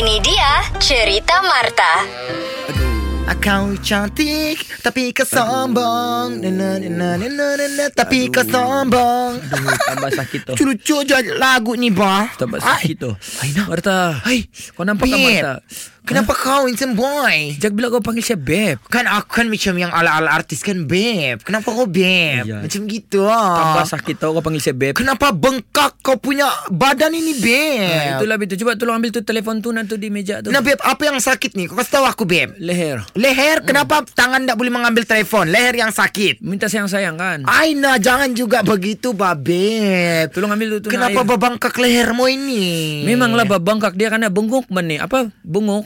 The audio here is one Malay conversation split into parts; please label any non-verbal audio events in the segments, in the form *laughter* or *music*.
Ini dia cerita Marta. Kau cantik tapi kau sombong na, na, na, na, na, na, na, Tapi kau sombong Aduh, tambah sakit tu. Lucu je lagu ni bah Tambah sakit tu. Marta. Hai Kau nampak kan Marta? Kenapa kau handsome boy Sejak bila kau panggil saya Beb? Kan aku kan macam yang ala-ala artis kan babe Kenapa kau babe Ya. Macam gitu Tambah ah. sakit tau kau panggil saya Beb. Kenapa bengkak kau punya badan ini babe Ha, itulah betul. Coba tolong ambil tu telefon tu nanti di meja tu. Nah babe apa yang sakit ni Kau kasih tahu aku babe Leher. Leher kenapa tangan tak boleh mengambil telefon Leher yang sakit Minta sayang-sayang kan? Aina jangan juga begitu babe Tolong ambil tu tu Kenapa air. babangkak lehermu ini Memanglah babangkak dia karena benguk man ni. Apa?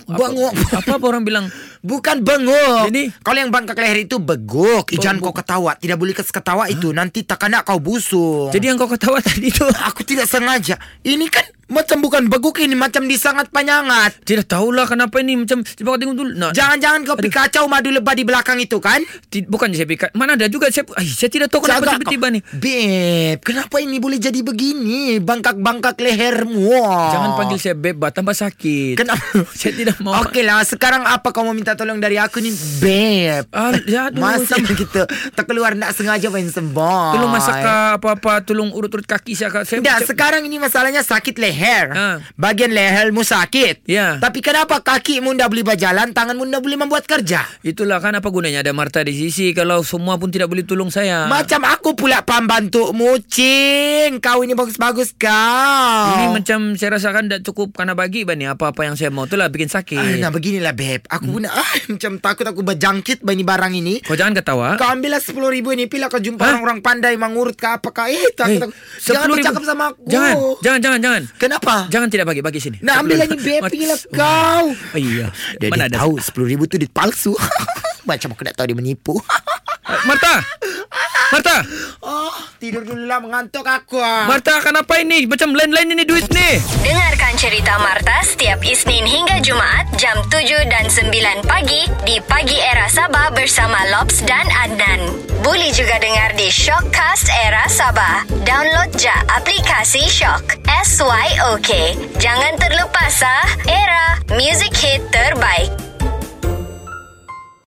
Benguk? Apa. Apa, apa orang bilang? *laughs* Bukan benguk Jadi? Kalau yang bangkak leher itu beguk Jangan kau ketawa Tidak boleh ketawa itu Nanti tak kena kau busuk Jadi yang kau ketawa *laughs* tadi tu. Aku tidak sengaja Ini kan macam bukan beguk ini Macam disangat panyangat Tidak tahulah kenapa ini macam coba kau tengok dulu. Nah, Jangan-jangan kau pi kacau madu lebah di belakang itu kan ti- bukan saya pikat. Mana ada juga saya ay, saya tidak tahu kenapa tiba-tiba ni. Beb Kenapa ini boleh jadi begini Bangkak-bangkak lehermu Jangan panggil saya beb, bah, tambah sakit. Kenapa *laughs* Saya tidak mau. Okey lah Sekarang apa kau mau minta tolong dari aku ni Beb Ah, ya, aduh, Masa saya- *laughs* kita Tak keluar nak sengaja main sembah Tolong masak apa-apa, tolong urut-urut kaki saya. tidak, sekarang ini masalahnya sakit leher. Ha. Bagian lehermu sakit. Ya. Tapi kenapa kakimu ndak boleh berjalan, tanganmu ndak boleh membuat kerja? Itulah kan apa gunanya ada Marta di sisi kalau semua pun tidak boleh tolong saya. Macam aku pula pembantumu, Cing. Kau ini bagus-bagus kau. Ini macam saya rasakan tak cukup karena bagi bani apa-apa yang saya mau itulah bikin Ah, sakit. nah beginilah Beb Aku pun ah, macam takut aku berjangkit bani barang ini Kau jangan ketawa. Kau ambillah sepuluh ribu ini Pilih kau jumpa Hah? orang-orang pandai Mengurut ke apakah Eh takut Eh, aku Jangan 10.000. bercakap sama aku Jangan, jangan, jangan, jangan. Kenapa? Jangan tidak bagi, bagi sini. Nah ambil lagi Beb Pilihlah kau Oh, iya. Dia, Mana dia ada? tahu sepuluh ribu tu dia palsu *laughs* Macam aku nak tahu dia menipu *laughs* Marta. Marta. Oh tidur dulu lah mengantuk aku ah. Marta kenapa ini? Macam lain-lain ini duit ni. Dengarkan cerita Marta setiap Isnin dan 9 pagi di Pagi Era Sabah bersama Lobs dan Adnan. Boleh juga dengar di Shockcast Era Sabah. Download je aplikasi Shock. S-Y-O-K. Jangan terlepas ah. Era, music hit terbaik.